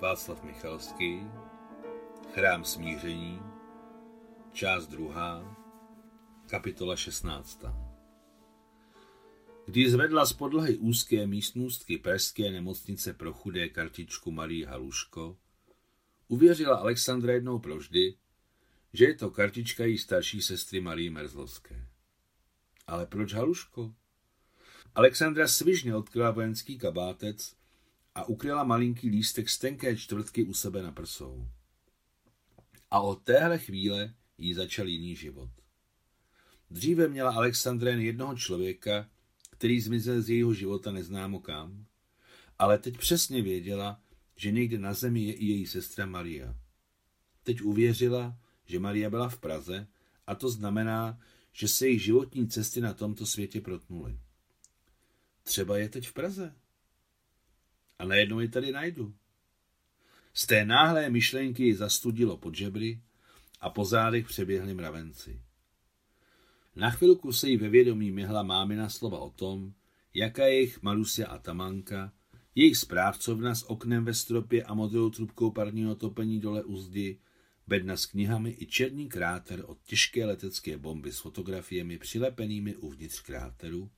Václav Michalský, Chrám smíření, část druhá, kapitola 16. Když zvedla z podlahy úzké místnostky perské nemocnice pro chudé kartičku Marie Haluško, uvěřila Alexandra jednou provždy, že je to kartička její starší sestry Marie Merzlovské. Ale proč Haluško? Alexandra svižně odkryla vojenský kabátec a ukryla malinký lístek z tenké čtvrtky u sebe na prsou. A od téhle chvíle jí začal jiný život. Dříve měla Alexandra jen jednoho člověka, který zmizel z jejího života neznámo kam, ale teď přesně věděla, že někde na zemi je i její sestra Maria. Teď uvěřila, že Maria byla v Praze a to znamená, že se její životní cesty na tomto světě protnuly. Třeba je teď v Praze. A najednou ji tady najdu. Z té náhlé myšlenky ji zastudilo pod žebry a po zádech přeběhli mravenci. Na chvilku se jí ve vědomí myhla mámina slova o tom, jaká je jejich Marusia a Tamanka, jejich správcovna s oknem ve stropě a modrou trubkou parního topení dole u zdi, bedna s knihami i černý kráter od těžké letecké bomby s fotografiemi přilepenými uvnitř kráteru,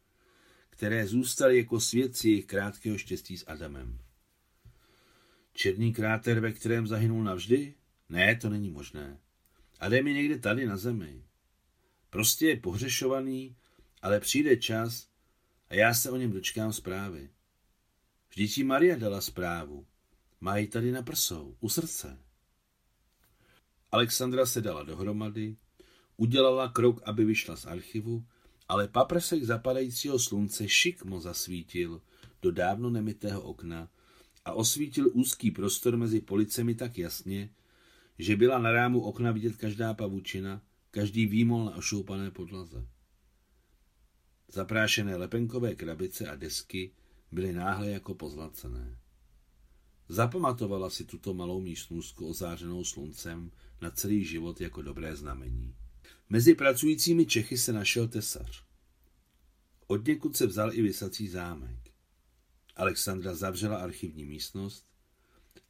které zůstaly jako svědci jejich krátkého štěstí s Adamem. Černý kráter, ve kterém zahynul navždy? Ne, to není možné. Adam je někde tady na zemi. Prostě je pohřešovaný, ale přijde čas a já se o něm dočkám zprávy. Vždyť Maria dala zprávu. Má ji tady na prsou, u srdce. Alexandra se dala dohromady, udělala krok, aby vyšla z archivu, ale paprsek zapadajícího slunce šikmo zasvítil do dávno nemitého okna a osvítil úzký prostor mezi policemi tak jasně, že byla na rámu okna vidět každá pavučina, každý výmol na ošoupané podlaze. Zaprášené lepenkové krabice a desky byly náhle jako pozlacené. Zapamatovala si tuto malou místnůzku ozářenou sluncem na celý život jako dobré znamení. Mezi pracujícími Čechy se našel tesař. Od někud se vzal i vysací zámek. Alexandra zavřela archivní místnost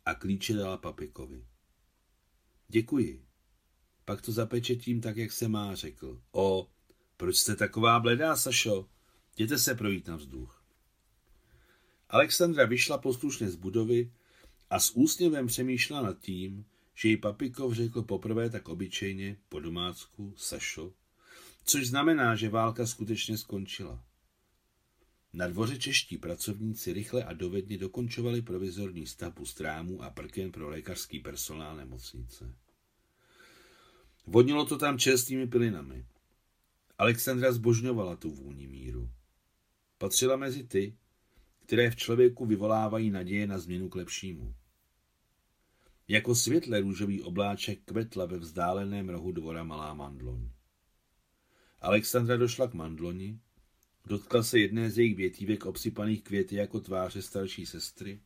a klíče dala Papikovi. Děkuji. Pak to zapečetím tak, jak se má, řekl. O, proč jste taková bledá, Sašo? Jděte se projít na vzduch. Alexandra vyšla poslušně z budovy a s úsměvem přemýšlela nad tím, že jí Papikov řekl poprvé tak obyčejně, po domácku, Sašo, což znamená, že válka skutečně skončila. Na dvoře čeští pracovníci rychle a dovedně dokončovali provizorní stavbu strámů a prken pro lékařský personál nemocnice. Vodnilo to tam čerstvými pilinami. Alexandra zbožňovala tu vůni míru. Patřila mezi ty, které v člověku vyvolávají naděje na změnu k lepšímu. Jako světle růžový obláček kvetla ve vzdáleném rohu dvora malá mandloň. Alexandra došla k mandloni, dotkla se jedné z jejich větívek obsypaných květy jako tváře starší sestry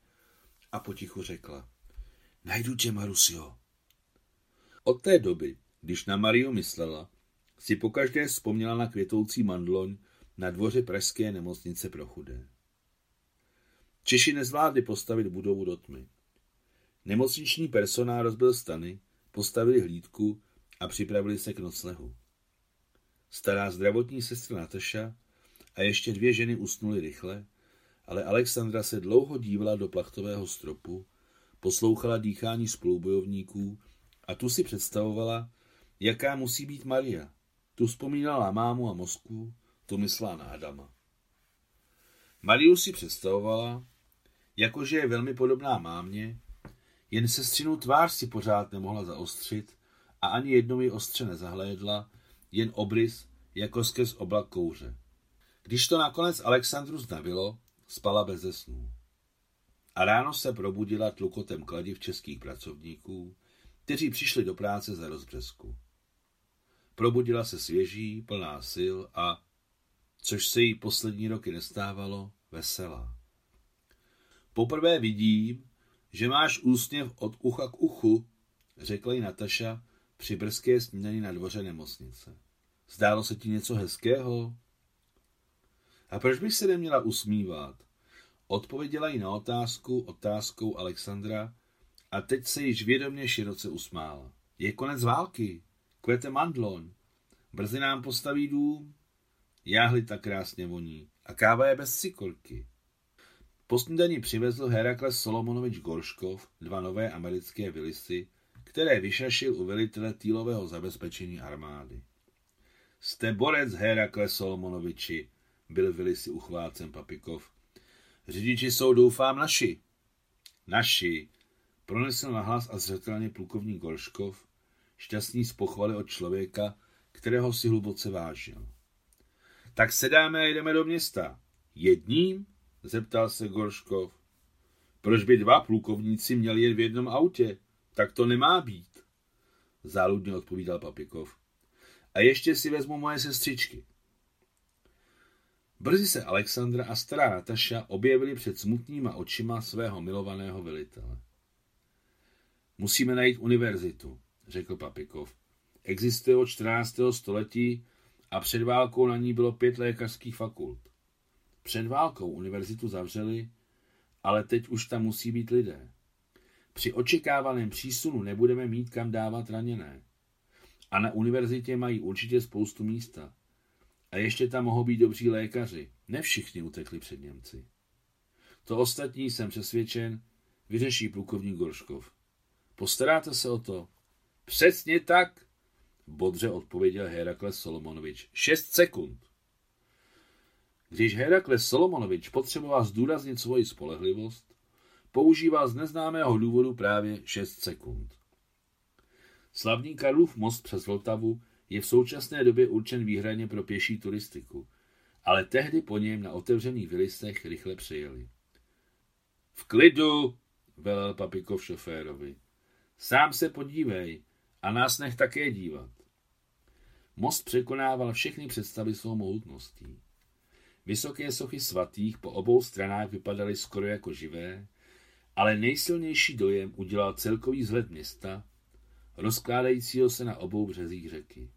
a potichu řekla. Najdu tě, Marusio. Od té doby, když na Mariu myslela, si pokaždé vzpomněla na květoucí mandloň na dvoře pražské nemocnice pro chudé. Češi nezvládli postavit budovu do tmy. Nemocniční personál rozbil stany, postavili hlídku a připravili se k noclehu. Stará zdravotní sestra Nataša a ještě dvě ženy usnuly rychle, ale Alexandra se dlouho dívala do plachtového stropu, poslouchala dýchání spolubojovníků a tu si představovala, jaká musí být Maria. Tu vzpomínala mámu a Moskvu, tu myslela na Adama. Mariu si představovala, jakože je velmi podobná mámě, jen sestřinu tvář si pořád nemohla zaostřit a ani jednou ji ostře nezahlédla, jen obrys jako skrz oblak kouře. Když to nakonec Alexandru znavilo, spala bez snů. A ráno se probudila tlukotem kladiv českých pracovníků, kteří přišli do práce za rozbřesku. Probudila se svěží, plná sil a, což se jí poslední roky nestávalo, veselá. Poprvé vidím, že máš úsměv od ucha k uchu, řekla jí Nataša při brzké snídani na dvoře nemocnice. Zdálo se ti něco hezkého? A proč bych se neměla usmívat? Odpověděla jí na otázku otázkou Alexandra A teď se již vědomě široce usmála. Je konec války. Kvete mandlon. Brzy nám postaví dům. Jáhly tak krásně voní. A káva je bez cikolky. Po snídani přivezl Herakles Solomonovič Gorškov dva nové americké vilisy, které vyšašil u velitele týlového zabezpečení armády. Jste borec, Herakles Solomonoviči, byl vilisy uchvácen Papikov. Řidiči jsou, doufám, naši. Naši, pronesl nahlas a zřetelně plukovník Gorškov, šťastný z pochvaly od člověka, kterého si hluboce vážil. Tak sedáme a jdeme do města. Jedním? Zeptal se Gorškov. Proč by dva plukovníci měli jet v jednom autě? Tak to nemá být. Záludně odpovídal Papikov. A ještě si vezmu moje sestřičky. Brzy se Alexandra a stará Nataša objevili před smutnýma očima svého milovaného velitele. Musíme najít univerzitu, řekl Papikov. Existuje od 14. století a před válkou na ní bylo pět lékařských fakult. Před válkou univerzitu zavřeli, ale teď už tam musí být lidé. Při očekávaném přísunu nebudeme mít kam dávat raněné. A na univerzitě mají určitě spoustu místa. A ještě tam mohou být dobří lékaři. Ne všichni utekli před Němci. To ostatní, jsem přesvědčen, vyřeší plukovník Gorškov. Postaráte se o to? Přesně tak, bodře odpověděl Herakles Solomonovič. Šest sekund. Když Herakles Solomonovič potřeboval zdůraznit svoji spolehlivost, používal z neznámého důvodu právě 6 sekund. Slavný Karlův most přes Vltavu je v současné době určen výhradně pro pěší turistiku, ale tehdy po něm na otevřených vylistech rychle přijeli. V klidu, velel Papikov šoférovi. Sám se podívej a nás nech také dívat. Most překonával všechny představy svou mohutností. Vysoké sochy svatých po obou stranách vypadaly skoro jako živé, ale nejsilnější dojem udělal celkový vzhled města, rozkládajícího se na obou březích řeky.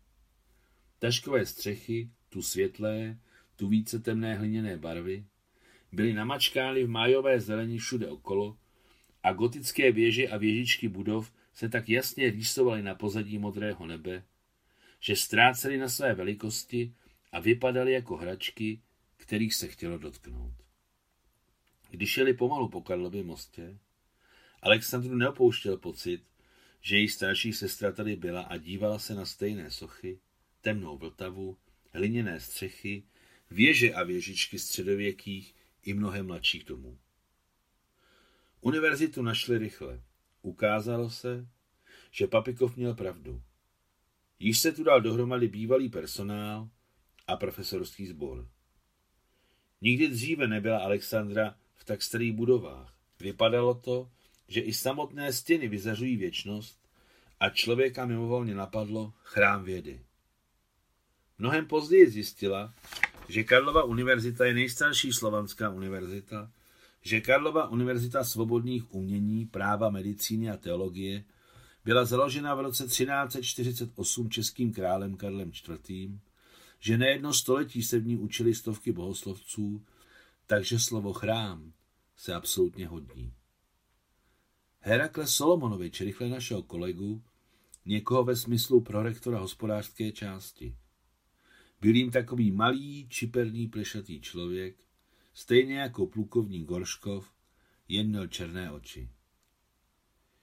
Taškové střechy, tu světlé, tu více temné hliněné barvy, byly namačkány v májové zelení všude okolo a gotické věže a věžičky budov se tak jasně rýsovaly na pozadí modrého nebe, že ztrácely na své velikosti a vypadaly jako hračky, kterých se chtělo dotknout. Když jeli pomalu po Karlově mostě, Alexandru neopouštěl pocit, že její starší sestra tady byla a dívala se na stejné sochy, temnou vltavu, hliněné střechy, věže a věžičky středověkých i mnohem mladších domů. Univerzitu našli rychle. Ukázalo se, že Papikov měl pravdu. Již se tu dal dohromady bývalý personál a profesorský sbor. Nikdy dříve nebyla Alexandra v tak starých budovách. Vypadalo to, že i samotné stěny vyzařují věčnost a člověka mimovolně napadlo chrám vědy. Mnohem později zjistila, že Karlova univerzita je nejstarší slovanská univerzita, že Karlova univerzita svobodných umění, práva, medicíny a teologie byla založena v roce 1348 českým králem Karlem IV., že nejedno století se v ní učili stovky bohoslovců, takže slovo chrám se absolutně hodí. Herakles Solomonovič rychle našel kolegu, někoho ve smyslu prorektora hospodářské části. Byl jim takový malý, čiperný, plešatý člověk, stejně jako plukovník Gorškov, jen měl černé oči.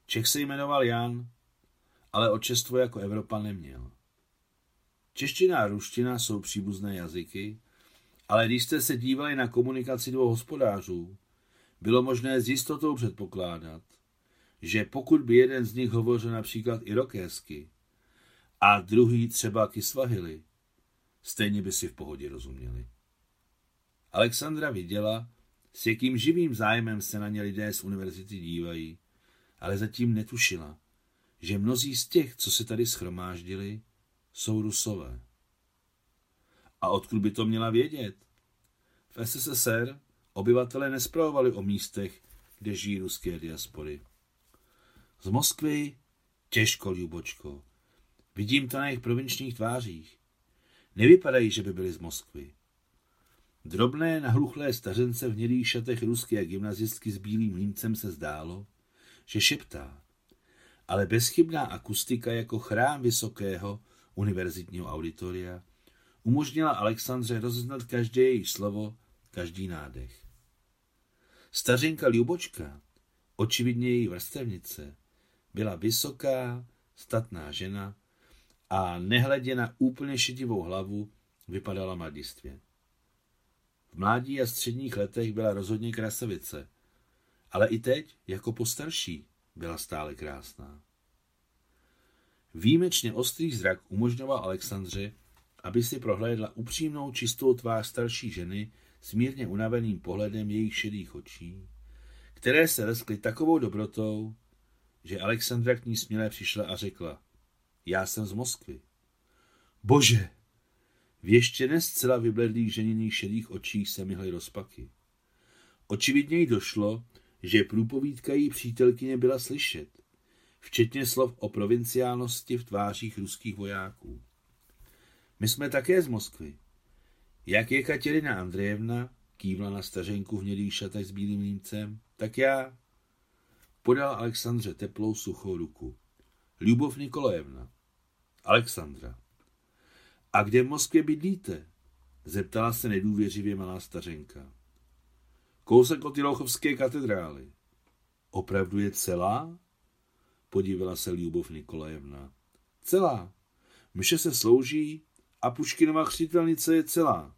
Čech se jmenoval Jan, ale očestvo jako Evropa neměl. Čeština a ruština jsou příbuzné jazyky, ale když jste se dívali na komunikaci dvou hospodářů, bylo možné s jistotou předpokládat, že pokud by jeden z nich hovořil například irokésky a druhý třeba kisvahili, stejně by si v pohodě rozuměli. Alexandra viděla, s jakým živým zájmem se na ně lidé z univerzity dívají, ale zatím netušila, že mnozí z těch, co se tady schromáždili, rusové. A odkud by to měla vědět? V SSSR obyvatele nespravovali o místech, kde žijí ruské diaspory. Z Moskvy těžko, Ljubočko. Vidím to na jejich provinčních tvářích. Nevypadají, že by byli z Moskvy. Drobné, nahluchlé stařence v hnědých šatech ruské gymnazistky s bílým límcem se zdálo, že šeptá. ale bezchybná akustika jako chrám vysokého univerzitního auditoria umožnila Alexandře rozeznat každé její slovo, každý nádech. Stařinka Ljubočka, očividně její vrstevnice, byla vysoká, statná žena a nehledě na úplně šedivou hlavu vypadala mladistvě. V mládí a středních letech byla rozhodně krasavice, ale i teď, jako postarší, byla stále krásná. Výjimečně ostrý zrak umožňoval Alexandře, aby si prohlédla upřímnou čistou tvář starší ženy s mírně unaveným pohledem jejich šedých očí, které se leskly takovou dobrotou, že Alexandra k ní směle přišla a řekla, já jsem z Moskvy. Bože! V ještě nescela vybledlých ženiných šedých očích se myhly rozpaky. Očividně jí došlo, že průpovídka její přítelkyně byla slyšet, včetně slov o provinciálnosti v tvářích ruských vojáků. My jsme také z Moskvy. Jak je Katěrina Andrejevna, kývla na stařenku v hnědých šatech s bílým límcem, tak já. Podal Alexandře teplou suchou ruku. Ljubov Nikolajevna. Alexandra. A kde v Moskvě bydlíte? Zeptala se nedůvěřivě malá stařenka. Kousek od Jelochovské katedrály. Opravdu je celá? Podívala se Ljubov Nikolajevna. Celá. Mše se slouží a Puškinova chřtitelnice je celá.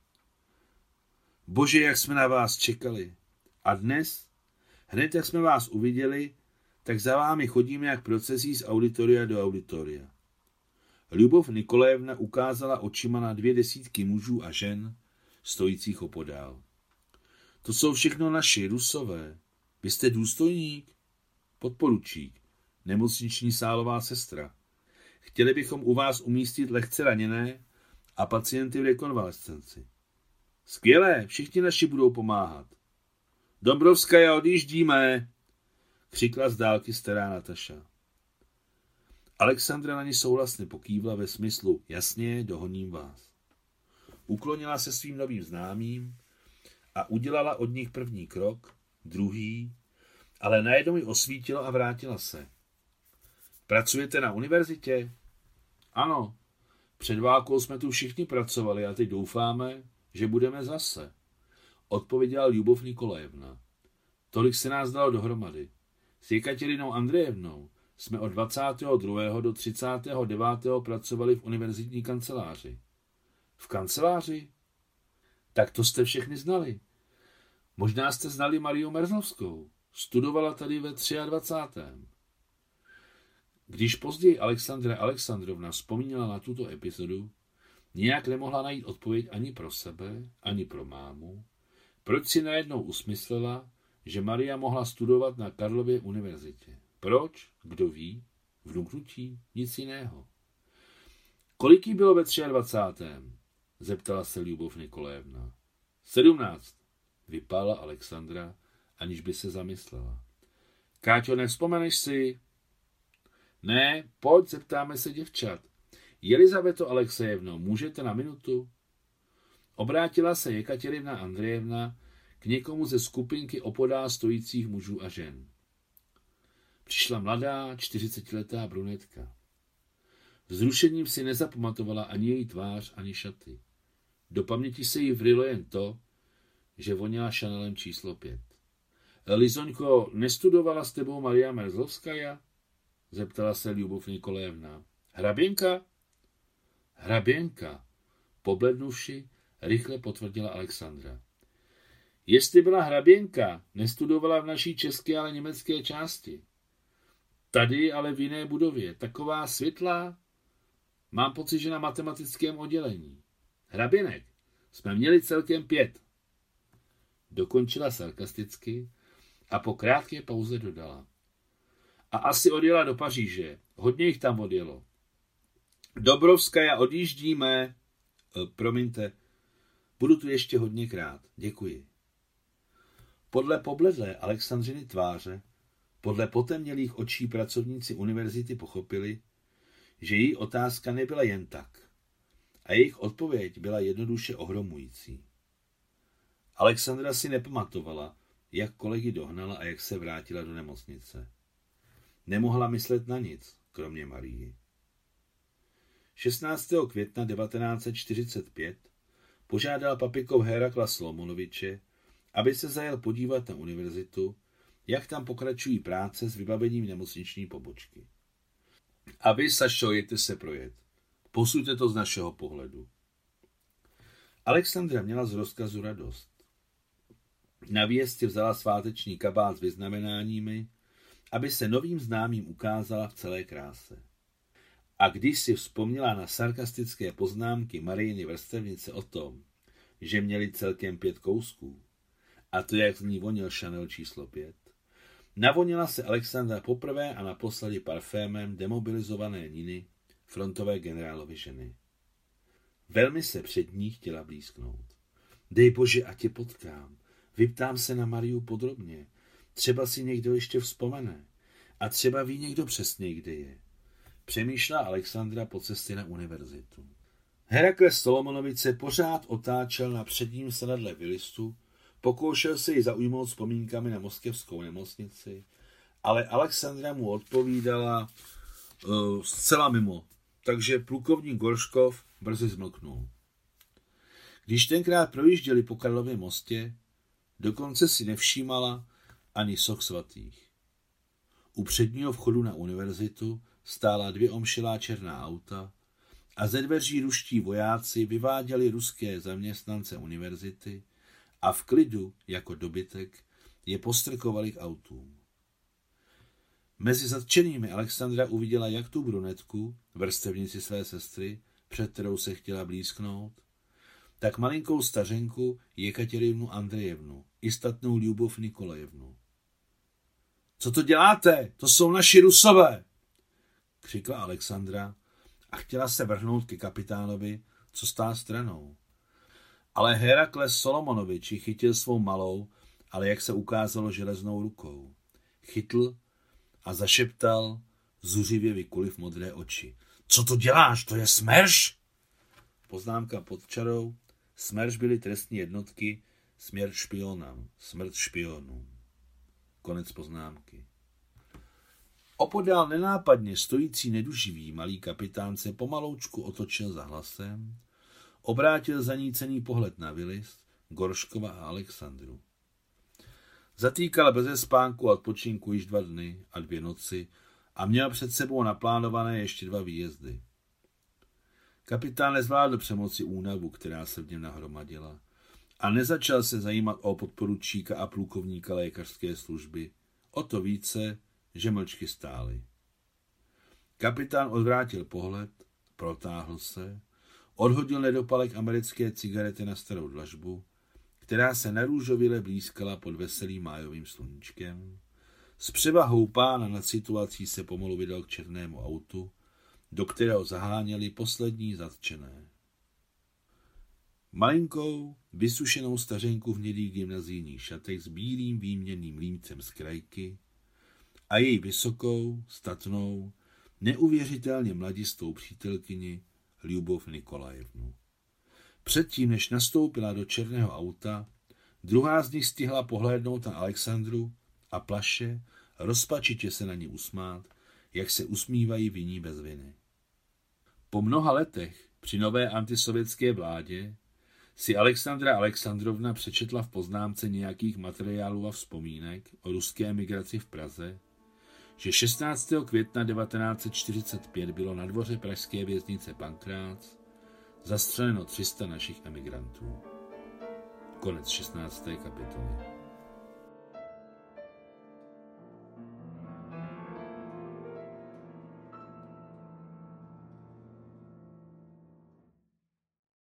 Bože, jak jsme na vás čekali. A dnes, hned jak jsme vás uviděli, tak za vámi chodíme jak procesí z auditoria do auditoria. Ljubov Nikolajevna ukázala očima na dvě desítky mužů a žen, stojících opodál. To jsou všechno naši, rusové. Vy jste důstojník? Podporučík, nemocniční sálová sestra. Chtěli bychom u vás umístit lehce raněné a pacienty v rekonvalescenci. Skvělé, všichni naši budou pomáhat. Dombrovská, já odjíždíme, křikla z dálky stará Nataša. Alexandra na ní souhlasně pokývla ve smyslu jasně, dohoním vás. Uklonila se svým novým známým a udělala od nich první krok, druhý, ale najednou ji osvítilo a vrátila se. Pracujete na univerzitě? Ano, před válkou jsme tu všichni pracovali a teď doufáme, že budeme zase. Odpověděla Ljubov Nikolajevna. Tolik se nás dalo dohromady. S Jekaterinou Andrejevnou jsme od 22. do 39. pracovali v univerzitní kanceláři. V kanceláři? Tak to jste všechny znali. Možná jste znali Mariu Merzlovskou. Studovala tady ve 23. Když později Alexandra Alexandrovna vzpomínala na tuto epizodu, Nijak nemohla najít odpověď ani pro sebe, ani pro mámu, proč si najednou usmyslela, že Maria mohla studovat na Karlově univerzitě. Proč? Kdo ví? Vnuknutí? Nic jiného. Kolik jí bylo ve 23. Zeptala se Ljubov Nikolajevna. Sedmnáct. Vypála Alexandra, aniž by se zamyslela. Káťo, nevzpomeneš si? Ne, pojď, zeptáme se děvčat. Jelizaveto Alexejevno, můžete na minutu? Obrátila se Jekaterina Andrejevna k někomu ze skupinky opodál stojících mužů a žen. Přišla mladá, čtyřicetiletá brunetka. Vzrušením si nezapamatovala ani její tvář, ani šaty. Do paměti se jí vrylo jen to, že voněla Chanelem číslo pět. Lizoňko, nestudovala s tebou Maria Merzlovskaja? Zeptala se Ljubov Nikolajevna. Hraběnka? Hraběnka, poblednuvši, rychle potvrdila Alexandra. Jestli byla hraběnka, nestudovala v naší české, ale německé části. Tady, ale v jiné budově. Taková světlá. Mám pocit, že na matematickém oddělení. Hraběnek. Jsme měli celkem pět. Dokončila sarkasticky a po krátké pauze dodala. A asi odjela do Paříže. Hodně jich tam odjelo. Dobrovská, odjíždíme. E, promiňte, budu tu ještě hodněkrát. Děkuji. Podle pobledlé Alexandřiny tváře, podle potemnělých očí pracovníci univerzity pochopili, že její otázka nebyla jen tak. A jejich odpověď byla jednoduše ohromující. Alexandra si nepamatovala, jak kolegy dohnala a jak se vrátila do nemocnice. Nemohla myslet na nic, kromě Marii. 16. května 1945 požádal papikov Herakla Slomonoviče, aby se zajel podívat na univerzitu, jak tam pokračují práce s vybavením nemocniční pobočky. A vy, Sašo, jděte se projet. Posuďte to z našeho pohledu. Alexandra měla z rozkazu radost. Na věstě vzala sváteční kabát s vyznamenáními, aby se novým známým ukázala v celé kráse. A když si vzpomněla na sarkastické poznámky Marijiny vrstevnice o tom, že měli celkem pět kousků, a to jak z ní vonil Chanel číslo pět, navonila se Alexandra poprvé a naposledy parfémem demobilizované Niny, frontové generálovy ženy. Velmi se před ní chtěla blízknout. Dej bože, a tě potkám. Vyptám se na Mariu podrobně. Třeba si někdo ještě vzpomene. A třeba ví někdo přesně, kde je. Přemýšlela Alexandra po cestě na univerzitu. Herakles Solomonovice pořád otáčel na předním sedadle Vilistu, pokoušel se ji zaujmout vzpomínkami na moskevskou nemocnici, ale Alexandra mu odpovídala uh, zcela mimo, takže plukovník Gorškov brzy zmlknul. Když tenkrát projížděli po Karlově mostě, dokonce si nevšímala ani soch svatých. U předního vchodu na univerzitu stála dvě omšilá černá auta a ze dveří ruští vojáci vyváděli ruské zaměstnance univerzity a v klidu, jako dobytek, je postrkovali k autům. Mezi zatčenými Alexandra uviděla jak tu brunetku, vrstevnici své sestry, před kterou se chtěla blízknout, tak malinkou stařenku Jekaterinu Andrejevnu i statnou Ljubov Nikolajevnu. Co to děláte? To jsou naši rusové! křikla Alexandra a chtěla se vrhnout ke kapitánovi, co stál stranou. Ale Herakles Solomonovič ji chytil svou malou, ale jak se ukázalo železnou rukou. Chytl a zašeptal zuřivě vykuliv modré oči. Co to děláš? To je smerš? Poznámka pod čarou. Smerš byly trestní jednotky, směr špionám, smrt špionům. Konec poznámky. Opodál nenápadně stojící neduživý malý kapitán se pomaloučku otočil za hlasem, obrátil zanícený pohled na Vilis, Gorškova a Alexandru. Zatýkal bez spánku a odpočinku již dva dny a dvě noci a měl před sebou naplánované ještě dva výjezdy. Kapitán nezvládl přemoci únavu, která se v něm nahromadila a nezačal se zajímat o podporučíka a plukovníka lékařské služby, o to více, že mlčky stály. Kapitán odvrátil pohled, protáhl se, odhodil nedopalek americké cigarety na starou dlažbu, která se narůžovile blízkala pod veselým májovým sluníčkem. S převahou pána nad situací se pomalu vydal k černému autu, do kterého zaháněli poslední zatčené. Malinkou, vysušenou stařenku v hnědých gymnazijních šatech s bílým výměným límcem z krajky a její vysokou, statnou, neuvěřitelně mladistou přítelkyni Ljubov Nikolajevnu. Předtím, než nastoupila do černého auta, druhá z nich stihla pohlédnout na Alexandru a plaše, rozpačitě se na ní usmát, jak se usmívají viní bez viny. Po mnoha letech při nové antisovětské vládě si Alexandra Alexandrovna přečetla v poznámce nějakých materiálů a vzpomínek o ruské migraci v Praze, že 16. května 1945 bylo na dvoře pražské věznice Pankrác zastřeleno 300 našich emigrantů. Konec 16. kapitoly.